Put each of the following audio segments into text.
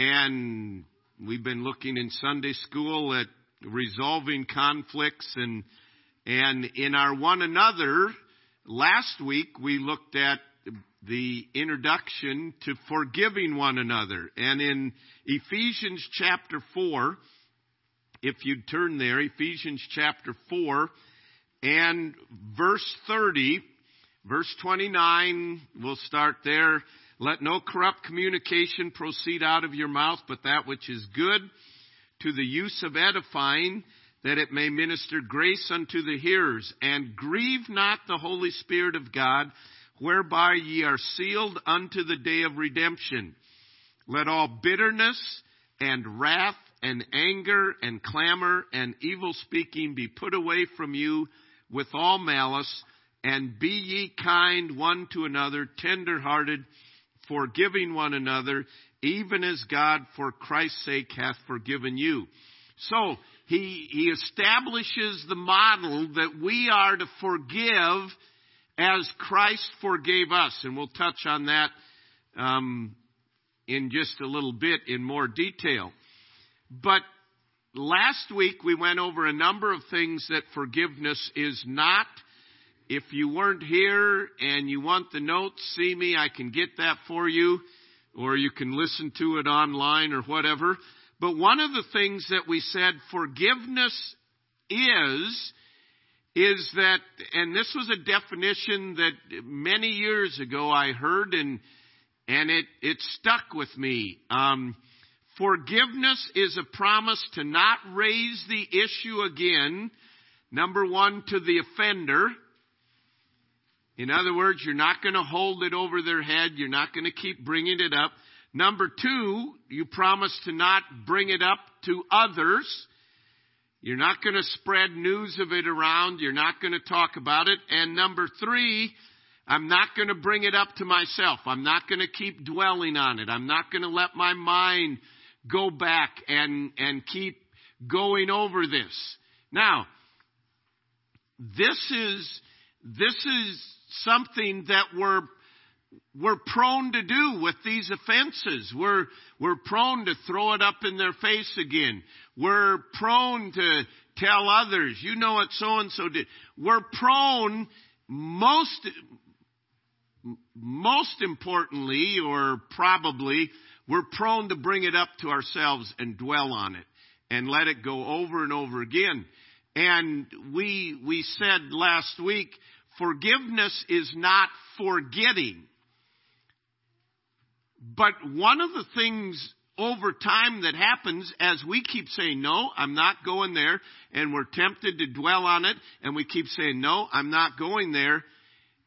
And we've been looking in Sunday school at resolving conflicts and, and in our one another, last week we looked at the introduction to forgiving one another. And in Ephesians chapter 4, if you'd turn there, Ephesians chapter 4 and verse 30, verse 29, we'll start there. Let no corrupt communication proceed out of your mouth, but that which is good to the use of edifying, that it may minister grace unto the hearers. And grieve not the Holy Spirit of God, whereby ye are sealed unto the day of redemption. Let all bitterness and wrath and anger and clamor and evil speaking be put away from you with all malice, and be ye kind one to another, tender hearted, forgiving one another, even as God for Christ's sake hath forgiven you. So, he, he establishes the model that we are to forgive as Christ forgave us. And we'll touch on that um, in just a little bit in more detail. But last week we went over a number of things that forgiveness is not. If you weren't here and you want the notes, see me, I can get that for you, or you can listen to it online or whatever. But one of the things that we said forgiveness is, is that, and this was a definition that many years ago I heard and, and it, it stuck with me. Um, forgiveness is a promise to not raise the issue again. Number one, to the offender. In other words, you're not going to hold it over their head. You're not going to keep bringing it up. Number two, you promise to not bring it up to others. You're not going to spread news of it around. You're not going to talk about it. And number three, I'm not going to bring it up to myself. I'm not going to keep dwelling on it. I'm not going to let my mind go back and, and keep going over this. Now, this is, this is something that we're we're prone to do with these offenses. We're, we're prone to throw it up in their face again. We're prone to tell others, you know what so and so did. We're prone, most, most importantly, or probably, we're prone to bring it up to ourselves and dwell on it and let it go over and over again. And we, we said last week, forgiveness is not forgetting. But one of the things over time that happens as we keep saying, no, I'm not going there, and we're tempted to dwell on it, and we keep saying, no, I'm not going there.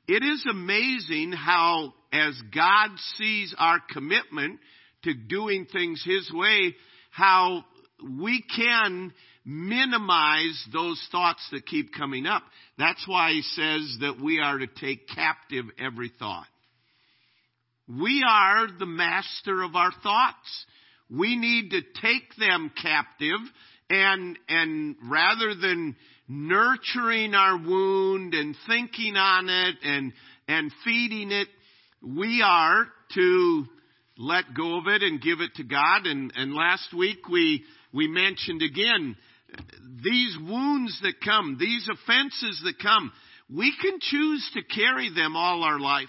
It is amazing how, as God sees our commitment to doing things His way, how we can minimize those thoughts that keep coming up. That's why He says that we are to take captive every thought. We are the master of our thoughts. We need to take them captive and, and rather than nurturing our wound and thinking on it and, and feeding it, we are to let go of it and give it to God. And, and last week we, we mentioned again, these wounds that come, these offenses that come, we can choose to carry them all our life.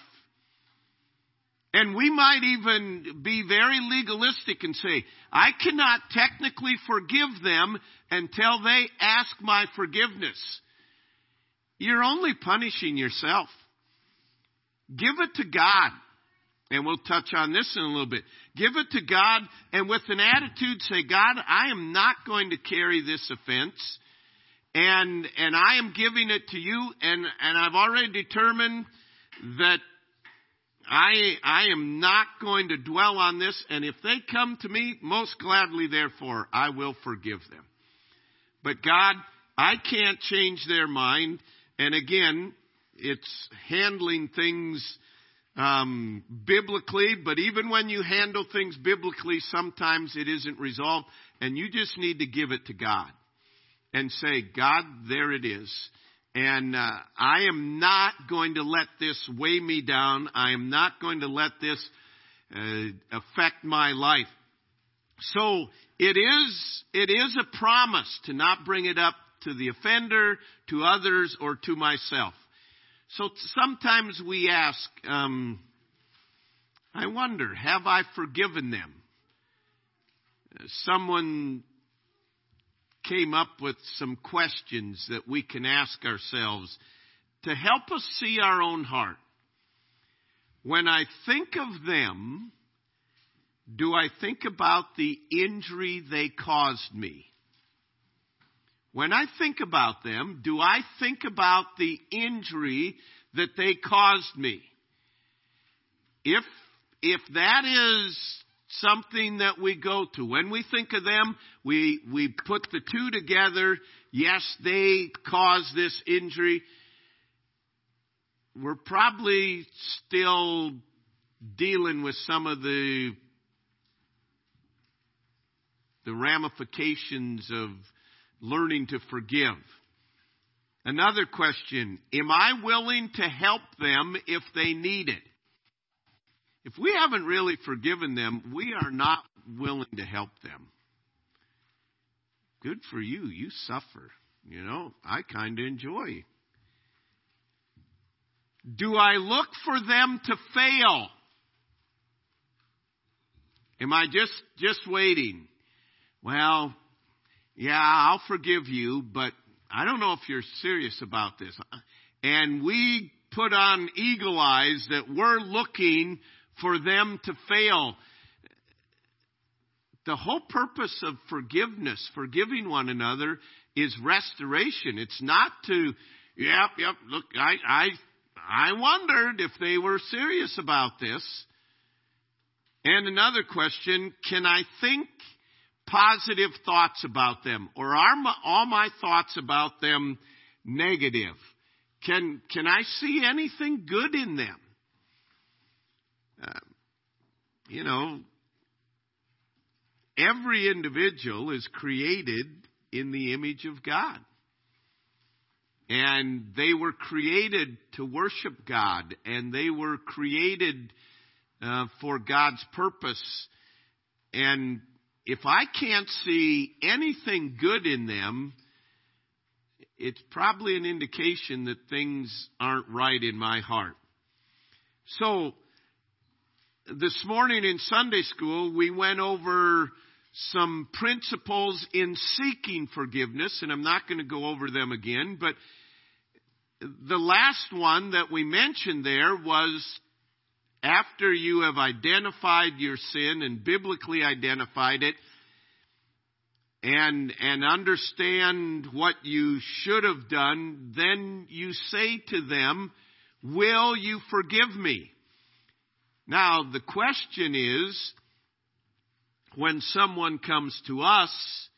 And we might even be very legalistic and say, I cannot technically forgive them until they ask my forgiveness. You're only punishing yourself. Give it to God. And we'll touch on this in a little bit. Give it to God and with an attitude say, God, I am not going to carry this offense. And, and I am giving it to you and, and I've already determined that I, I am not going to dwell on this, and if they come to me, most gladly, therefore, I will forgive them. But God, I can't change their mind, and again, it's handling things um, biblically, but even when you handle things biblically, sometimes it isn't resolved, and you just need to give it to God and say, God, there it is. And uh, I am not going to let this weigh me down. I am not going to let this uh, affect my life. So it is, it is a promise to not bring it up to the offender, to others, or to myself. So sometimes we ask, um, I wonder, have I forgiven them? Someone came up with some questions that we can ask ourselves to help us see our own heart. When I think of them, do I think about the injury they caused me? When I think about them, do I think about the injury that they caused me? If, if that is something that we go to, when we think of them, we, we put the two together. Yes, they caused this injury. We're probably still dealing with some of the the ramifications of learning to forgive. Another question, am I willing to help them if they need it? If we haven't really forgiven them, we are not willing to help them. Good for you. You suffer. You know, I kind of enjoy. Do I look for them to fail? Am I just, just waiting? Well, yeah, I'll forgive you, but I don't know if you're serious about this. And we put on eagle eyes that we're looking for them to fail. The whole purpose of forgiveness, forgiving one another, is restoration. It's not to, yep, yep, look, I, I, I wondered if they were serious about this. And another question, can I think positive thoughts about them? Or are my, all my thoughts about them negative? Can, can I see anything good in them? Uh, you know, every individual is created in the image of God. And they were created to worship God, and they were created uh, for God's purpose. And if I can't see anything good in them, it's probably an indication that things aren't right in my heart. So, this morning in Sunday school, we went over some principles in seeking forgiveness, and I'm not going to go over them again, but the last one that we mentioned there was after you have identified your sin and biblically identified it and, and understand what you should have done, then you say to them, will you forgive me? Now, the question is, when someone comes to us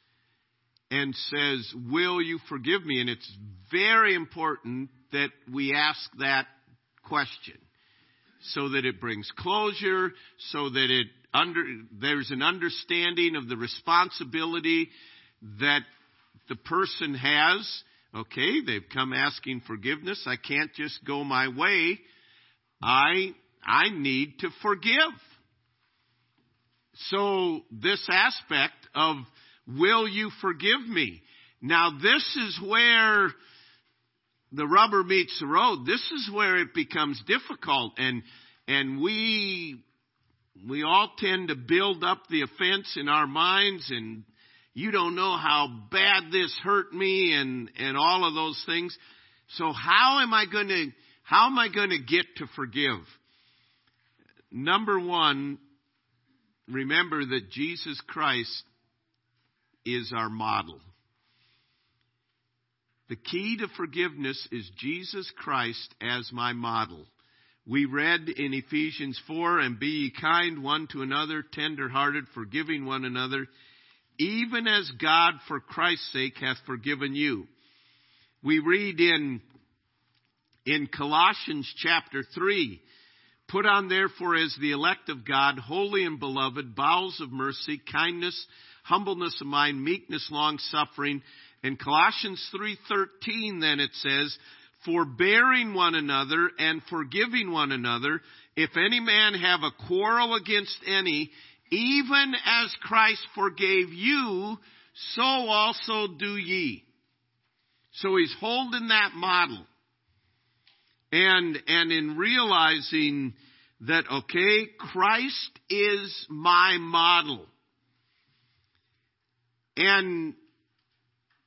and says, will you forgive me? And it's very important that we ask that question so that it brings closure, so that it under, there's an understanding of the responsibility that the person has. Okay, they've come asking forgiveness. I can't just go my way. I, I need to forgive. So this aspect of will you forgive me? Now this is where the rubber meets the road. This is where it becomes difficult and, and we, we all tend to build up the offense in our minds and you don't know how bad this hurt me and, and all of those things. So how am I going to, how am I going to get to forgive? Number one, remember that Jesus Christ is our model. The key to forgiveness is Jesus Christ as my model. We read in Ephesians 4, and be ye kind one to another, tender hearted, forgiving one another, even as God for Christ's sake hath forgiven you. We read in, in Colossians chapter 3, Put on therefore as the elect of God, holy and beloved, bowels of mercy, kindness, humbleness of mind, meekness, long suffering, in Colossians 3:13 then it says, "Forbearing one another and forgiving one another, if any man have a quarrel against any, even as Christ forgave you, so also do ye. So he's holding that model. And, and in realizing that, okay, Christ is my model. And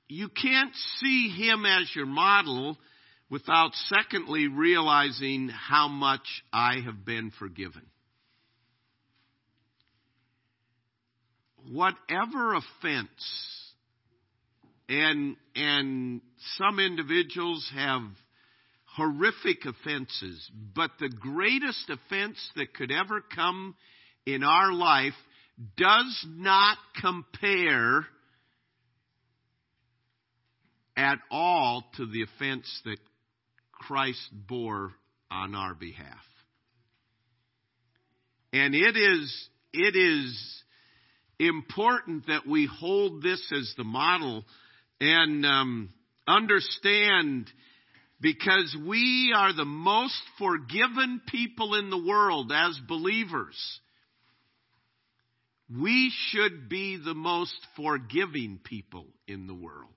you can't see him as your model without secondly realizing how much I have been forgiven. Whatever offense, and, and some individuals have horrific offenses, but the greatest offense that could ever come in our life does not compare at all to the offense that Christ bore on our behalf. And it is, it is important that we hold this as the model and um, understand because we are the most forgiven people in the world as believers. We should be the most forgiving people in the world.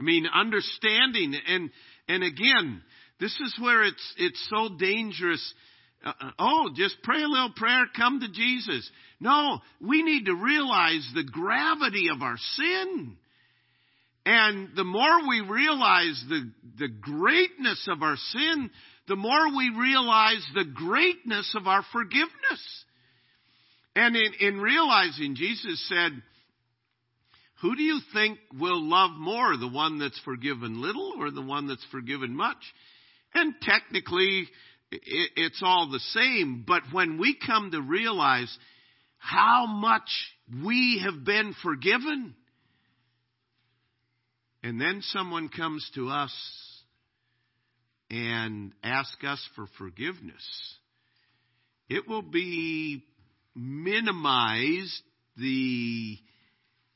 I mean, understanding and and again, this is where it's it's so dangerous. Uh, uh, oh, just pray a little prayer, come to Jesus. No, we need to realize the gravity of our sin. And the more we realize the, the greatness of our sin, the more we realize the greatness of our forgiveness. And in, in realizing, Jesus said, who do you think will love more, the one that's forgiven little or the one that's forgiven much? And technically, it's all the same, but when we come to realize how much we have been forgiven, and then someone comes to us and asks us for forgiveness, it will be minimized the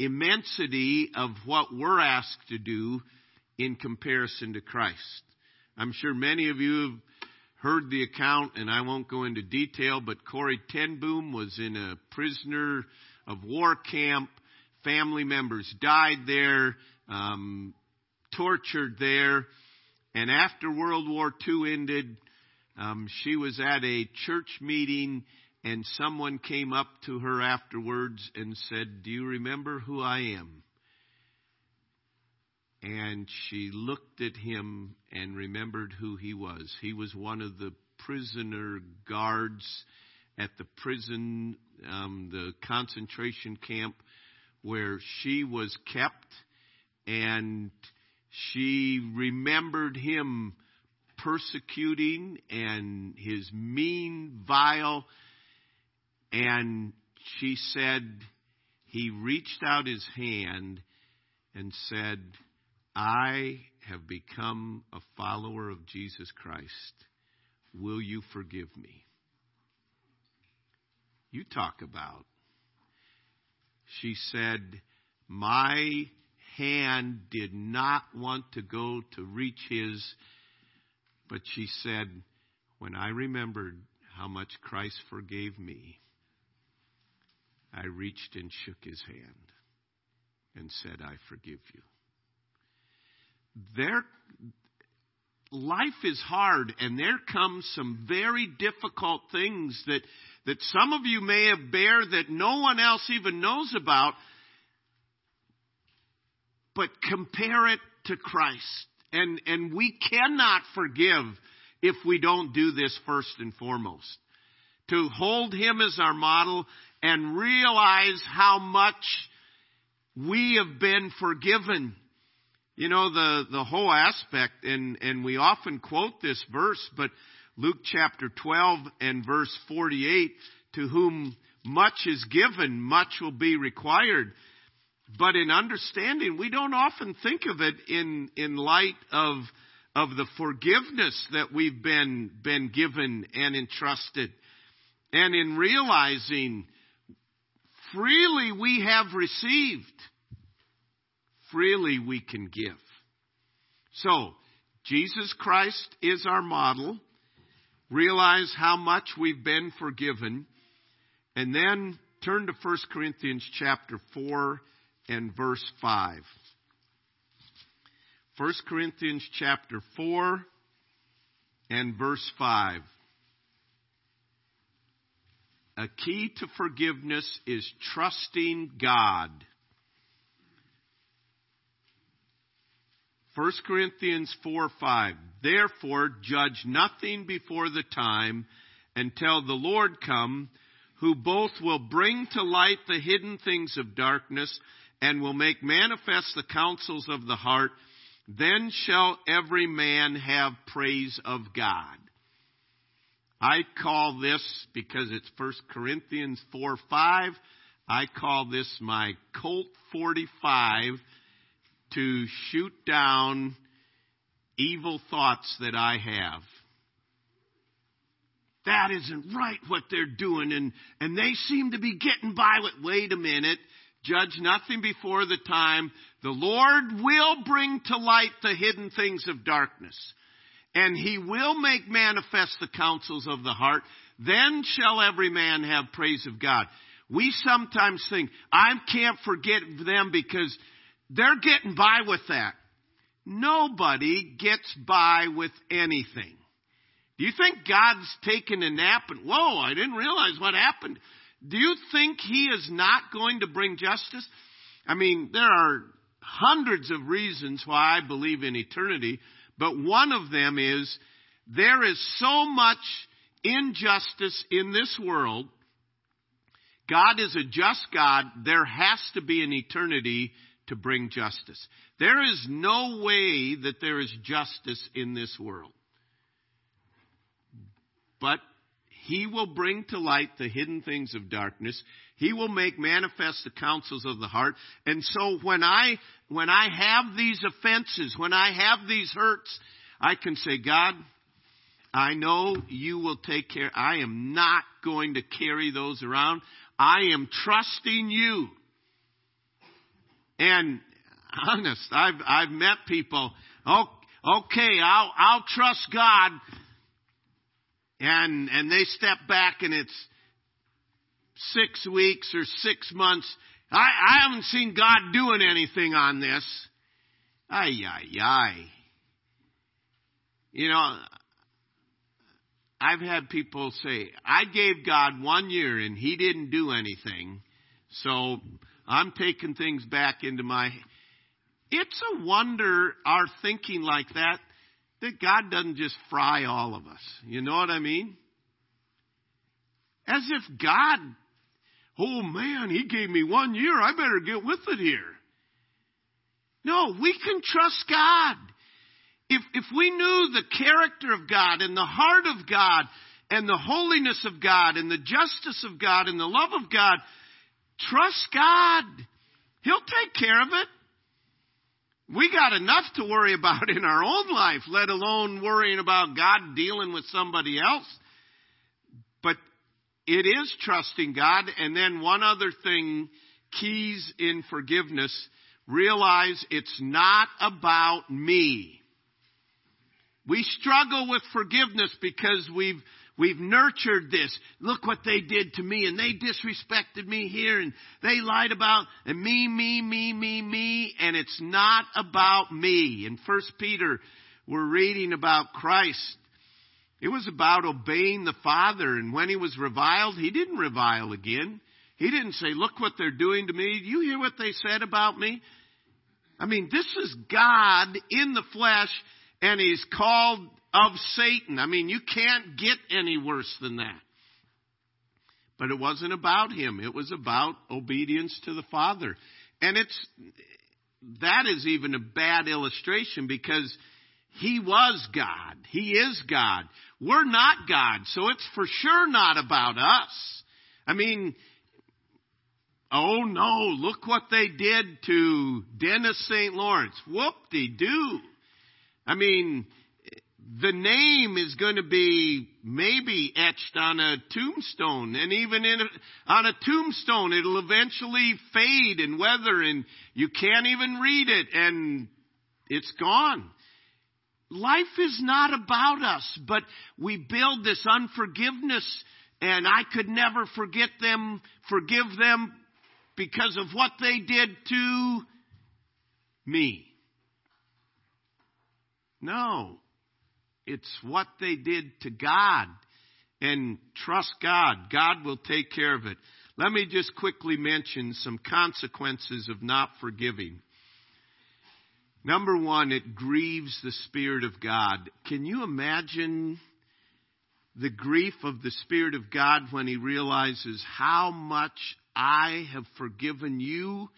immensity of what we're asked to do in comparison to Christ. I'm sure many of you have heard the account, and I won't go into detail, but Corrie ten Boom was in a prisoner of war camp. Family members died there, um, tortured there, and after World War II ended, um, she was at a church meeting and someone came up to her afterwards and said, Do you remember who I am? And she looked at him and remembered who he was. He was one of the prisoner guards at the prison, um, the concentration camp where she was kept. And she remembered him persecuting and his mean, vile and she said, he reached out his hand and said, I have become a follower of Jesus Christ. Will you forgive me? You talk about. She said, My hand did not want to go to reach his, but she said, When I remembered how much Christ forgave me, I reached and shook his hand and said, I forgive you. There, life is hard and there come some very difficult things that, that some of you may have bear that no one else even knows about. But compare it to Christ. And, and we cannot forgive if we don't do this first and foremost. To hold Him as our model and realize how much we have been forgiven. You know, the, the whole aspect, and, and we often quote this verse, but Luke chapter 12 and verse 48, to whom much is given, much will be required. But in understanding, we don't often think of it in, in light of, of the forgiveness that we've been, been given and entrusted. And in realizing freely we have received, freely we can give. So, Jesus Christ is our model. Realize how much we've been forgiven. And then turn to 1 Corinthians chapter 4 and verse 5. 1 Corinthians chapter 4 and verse 5. A key to forgiveness is trusting God. 1 Corinthians 4 5. Therefore, judge nothing before the time until the Lord come, who both will bring to light the hidden things of darkness and will make manifest the counsels of the heart. Then shall every man have praise of God. I call this, because it's 1 Corinthians 4 5, I call this my Colt 45 to shoot down evil thoughts that I have. That isn't right what they're doing, and, and they seem to be getting by with, wait a minute, judge nothing before the time. The Lord will bring to light the hidden things of darkness, and he will make manifest the counsels of the heart. Then shall every man have praise of God. We sometimes think, I can't forget them because they're getting by with that. Nobody gets by with anything. Do you think God's taking a nap and, whoa, I didn't realize what happened? Do you think He is not going to bring justice? I mean, there are hundreds of reasons why I believe in eternity, but one of them is there is so much injustice in this world. God is a just God. There has to be an eternity to bring justice. There is no way that there is justice in this world. But he will bring to light the hidden things of darkness. He will make manifest the counsels of the heart. And so when I, when I have these offenses, when I have these hurts, I can say, God, I know you will take care. I am not going to carry those around. I am trusting you. And honest, I've I've met people. Oh, okay, I'll I'll trust God. And and they step back and it's six weeks or six months. I, I haven't seen God doing anything on this. Ay ay ay. You know, I've had people say, I gave God one year and he didn't do anything. So I'm taking things back into my. It's a wonder our thinking like that, that God doesn't just fry all of us. You know what I mean? As if God, oh man, He gave me one year, I better get with it here. No, we can trust God. If, if we knew the character of God and the heart of God and the holiness of God and the justice of God and the love of God, Trust God. He'll take care of it. We got enough to worry about in our own life, let alone worrying about God dealing with somebody else. But it is trusting God. And then one other thing, keys in forgiveness, realize it's not about me. We struggle with forgiveness because we've We've nurtured this. Look what they did to me and they disrespected me here and they lied about and me, me, me, me, me. And it's not about me. In First Peter, we're reading about Christ. It was about obeying the Father. And when he was reviled, he didn't revile again. He didn't say, look what they're doing to me. You hear what they said about me? I mean, this is God in the flesh and he's called of Satan. I mean, you can't get any worse than that. But it wasn't about him. It was about obedience to the Father. And it's, that is even a bad illustration because he was God. He is God. We're not God. So it's for sure not about us. I mean, oh no, look what they did to Dennis St. Lawrence. Whoop de doo. I mean, the name is going to be maybe etched on a tombstone. And even in a, on a tombstone, it'll eventually fade and weather and you can't even read it and it's gone. Life is not about us, but we build this unforgiveness and I could never forget them, forgive them because of what they did to me. No. It's what they did to God. And trust God. God will take care of it. Let me just quickly mention some consequences of not forgiving. Number one, it grieves the Spirit of God. Can you imagine the grief of the Spirit of God when He realizes how much I have forgiven you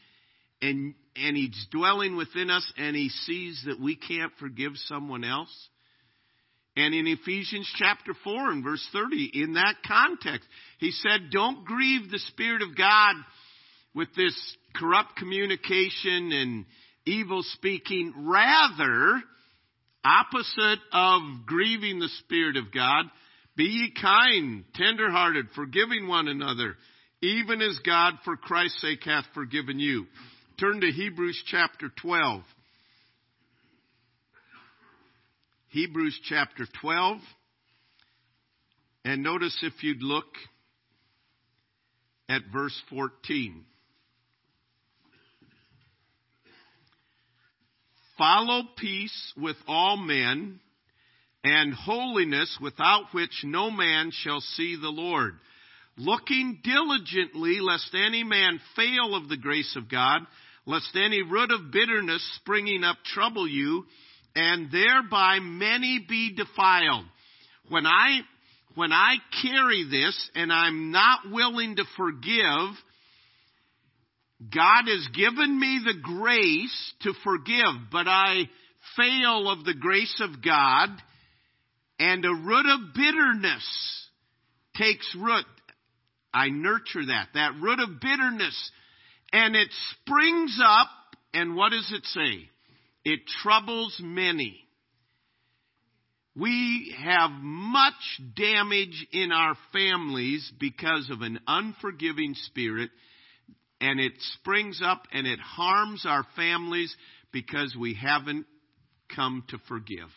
and, and He's dwelling within us and He sees that we can't forgive someone else? And in Ephesians chapter 4 and verse 30, in that context, he said, don't grieve the Spirit of God with this corrupt communication and evil speaking. Rather, opposite of grieving the Spirit of God, be ye kind, tenderhearted, forgiving one another, even as God for Christ's sake hath forgiven you. Turn to Hebrews chapter 12. Hebrews chapter 12. And notice if you'd look at verse 14. Follow peace with all men and holiness without which no man shall see the Lord. Looking diligently lest any man fail of the grace of God, lest any root of bitterness springing up trouble you, and thereby many be defiled. When I, when I carry this and I'm not willing to forgive, God has given me the grace to forgive, but I fail of the grace of God, and a root of bitterness takes root. I nurture that, that root of bitterness, and it springs up, and what does it say? It troubles many. We have much damage in our families because of an unforgiving spirit, and it springs up and it harms our families because we haven't come to forgive.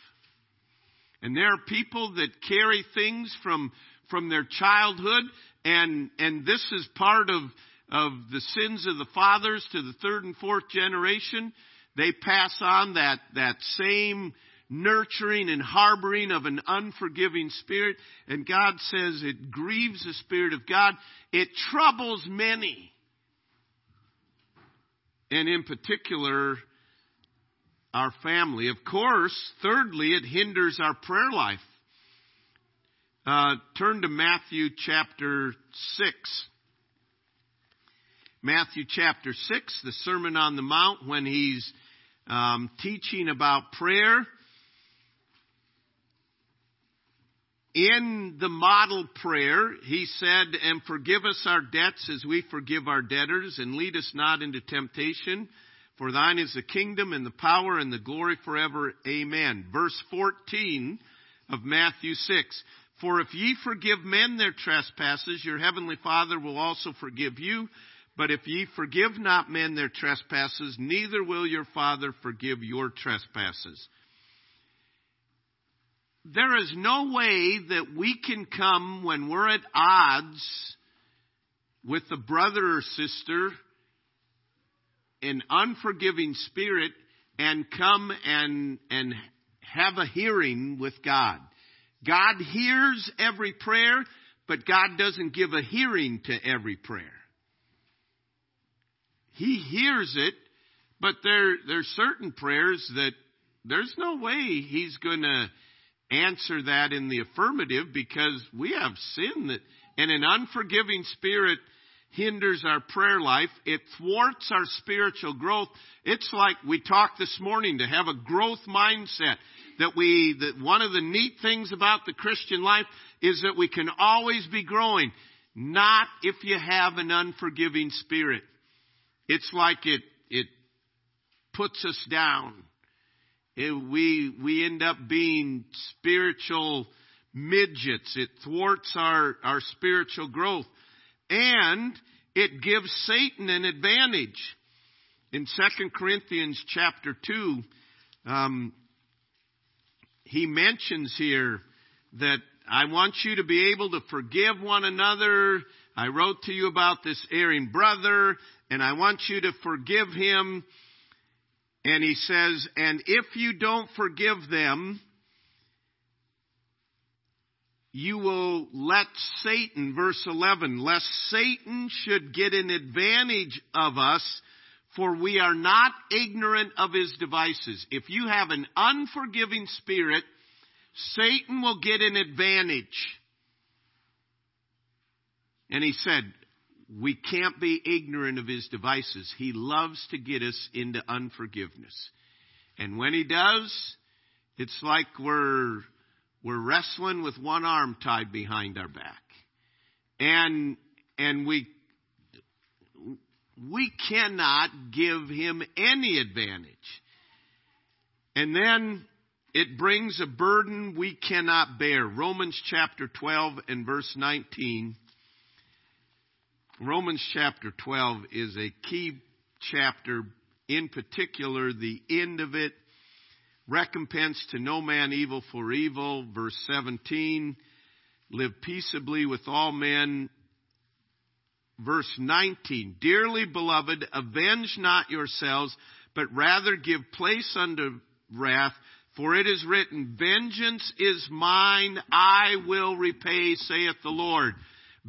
And there are people that carry things from, from their childhood, and, and this is part of, of the sins of the fathers to the third and fourth generation. They pass on that, that same nurturing and harboring of an unforgiving spirit. And God says it grieves the Spirit of God. It troubles many. And in particular, our family. Of course, thirdly, it hinders our prayer life. Uh, turn to Matthew chapter 6. Matthew chapter 6, the Sermon on the Mount, when he's um, teaching about prayer. In the model prayer, he said, And forgive us our debts as we forgive our debtors, and lead us not into temptation, for thine is the kingdom and the power and the glory forever. Amen. Verse 14 of Matthew 6. For if ye forgive men their trespasses, your heavenly Father will also forgive you. But if ye forgive not men their trespasses, neither will your Father forgive your trespasses. There is no way that we can come when we're at odds with a brother or sister in unforgiving spirit and come and, and have a hearing with God. God hears every prayer, but God doesn't give a hearing to every prayer. He hears it, but there there's certain prayers that there's no way he's going to answer that in the affirmative because we have sin that and an unforgiving spirit hinders our prayer life. It thwarts our spiritual growth. It's like we talked this morning to have a growth mindset that we, that one of the neat things about the Christian life is that we can always be growing. Not if you have an unforgiving spirit. It's like it, it puts us down. It, we, we end up being spiritual midgets. It thwarts our, our spiritual growth. And it gives Satan an advantage. In 2 Corinthians chapter 2, um, he mentions here that I want you to be able to forgive one another. I wrote to you about this erring brother, and I want you to forgive him. And he says, and if you don't forgive them, you will let Satan, verse 11, lest Satan should get an advantage of us, for we are not ignorant of his devices. If you have an unforgiving spirit, Satan will get an advantage. And he said, we can't be ignorant of his devices. He loves to get us into unforgiveness. And when he does, it's like we're, we're wrestling with one arm tied behind our back. And, and we, we cannot give him any advantage. And then it brings a burden we cannot bear. Romans chapter 12 and verse 19 Romans chapter 12 is a key chapter, in particular, the end of it. Recompense to no man evil for evil. Verse 17. Live peaceably with all men. Verse 19. Dearly beloved, avenge not yourselves, but rather give place unto wrath. For it is written, Vengeance is mine, I will repay, saith the Lord.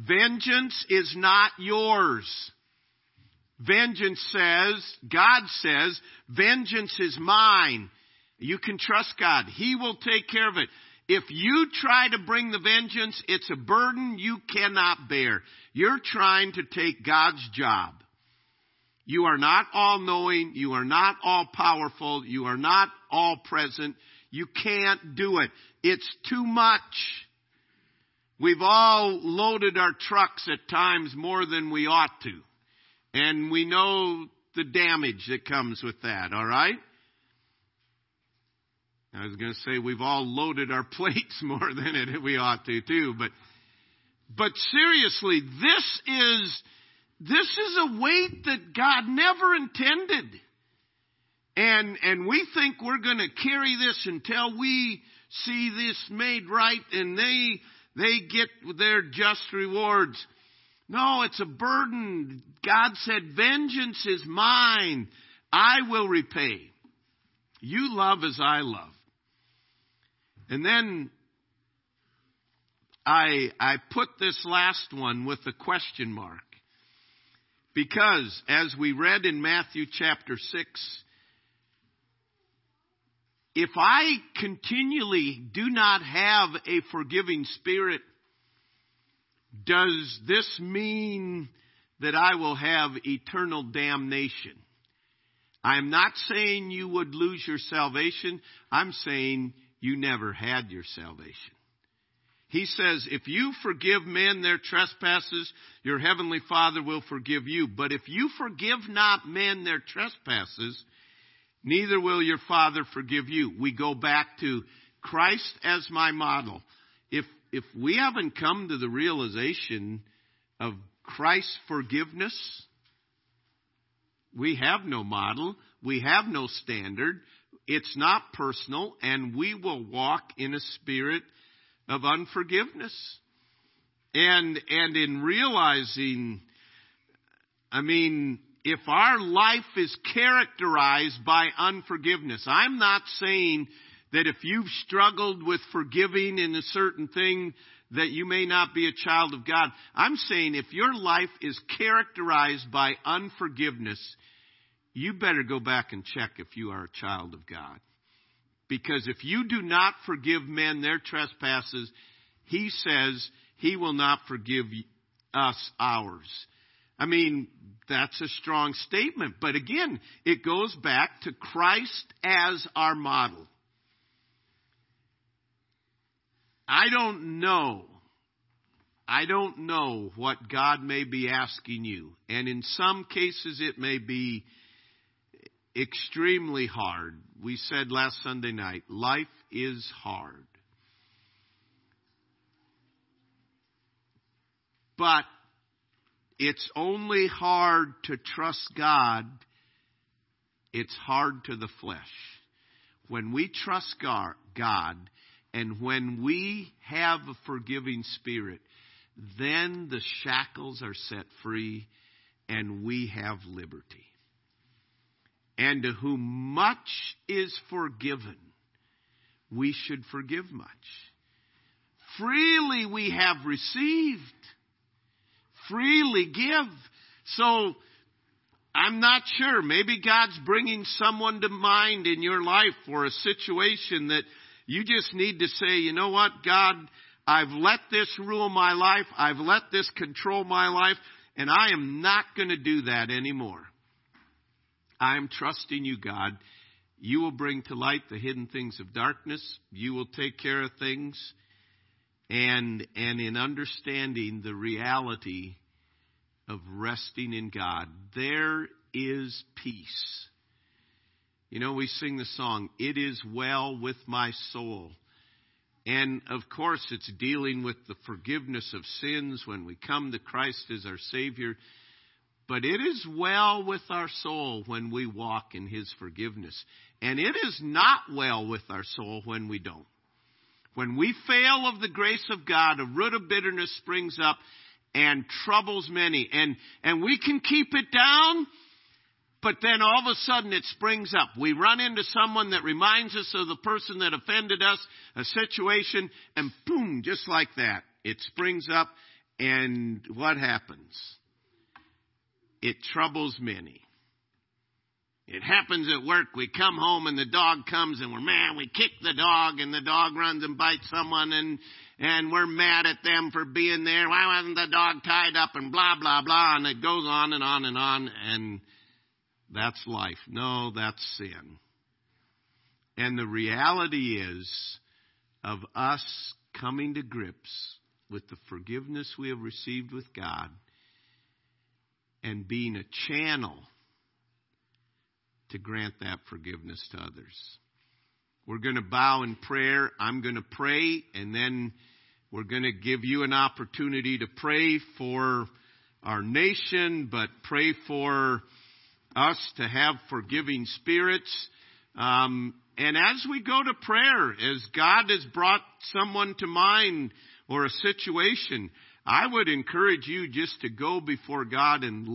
Vengeance is not yours. Vengeance says, God says, vengeance is mine. You can trust God. He will take care of it. If you try to bring the vengeance, it's a burden you cannot bear. You're trying to take God's job. You are not all knowing. You are not all powerful. You are not all present. You can't do it. It's too much. We've all loaded our trucks at times more than we ought to. And we know the damage that comes with that, alright? I was going to say we've all loaded our plates more than it, we ought to too, but, but seriously, this is, this is a weight that God never intended. And, and we think we're going to carry this until we see this made right and they they get their just rewards. No, it's a burden. God said, vengeance is mine. I will repay. You love as I love. And then I, I put this last one with a question mark. Because as we read in Matthew chapter 6, if I continually do not have a forgiving spirit, does this mean that I will have eternal damnation? I'm not saying you would lose your salvation. I'm saying you never had your salvation. He says, if you forgive men their trespasses, your heavenly Father will forgive you. But if you forgive not men their trespasses, neither will your Father forgive you. We go back to Christ as my model. If, if we haven't come to the realization of Christ's forgiveness, we have no model. We have no standard. It's not personal, and we will walk in a spirit of unforgiveness. And, and in realizing, I mean, if our life is characterized by unforgiveness, I'm not saying that if you've struggled with forgiving in a certain thing that you may not be a child of God. I'm saying if your life is characterized by unforgiveness, you better go back and check if you are a child of God. Because if you do not forgive men their trespasses, he says he will not forgive us ours. I mean, that's a strong statement. But again, it goes back to Christ as our model. I don't know. I don't know what God may be asking you. And in some cases, it may be extremely hard. We said last Sunday night, life is hard. But it's only hard to trust God. It's hard to the flesh. When we trust God, And when we have a forgiving spirit, then the shackles are set free and we have liberty. And to whom much is forgiven, we should forgive much. Freely we have received. Freely give. So, I'm not sure. Maybe God's bringing someone to mind in your life for a situation that you just need to say, you know what, God, I've let this rule my life. I've let this control my life, and I am not going to do that anymore. I am trusting you, God. You will bring to light the hidden things of darkness. You will take care of things. And, and in understanding the reality of resting in God, there is peace. You know, we sing the song, It is well with my soul. And of course, it's dealing with the forgiveness of sins when we come to Christ as our Savior. But it is well with our soul when we walk in His forgiveness. And it is not well with our soul when we don't. When we fail of the grace of God, a root of bitterness springs up and troubles many. And, and we can keep it down, but then all of a sudden it springs up. We run into someone that reminds us of the person that offended us, a situation, and boom, just like that, it springs up. And what happens? It troubles many. It happens at work. We come home and the dog comes and we're man, we kick the dog and the dog runs and bites someone and and we're mad at them for being there. Why wasn't the dog tied up and blah blah blah and it goes on and on and on and that's life. No, that's sin. And the reality is of us coming to grips with the forgiveness we have received with God and being a channel to grant that forgiveness to others. We're going to bow in prayer. I'm going to pray, and then we're going to give you an opportunity to pray for our nation, but pray for us to have forgiving spirits. Um, and as we go to prayer, as God has brought someone to mind or a situation, I would encourage you just to go before God and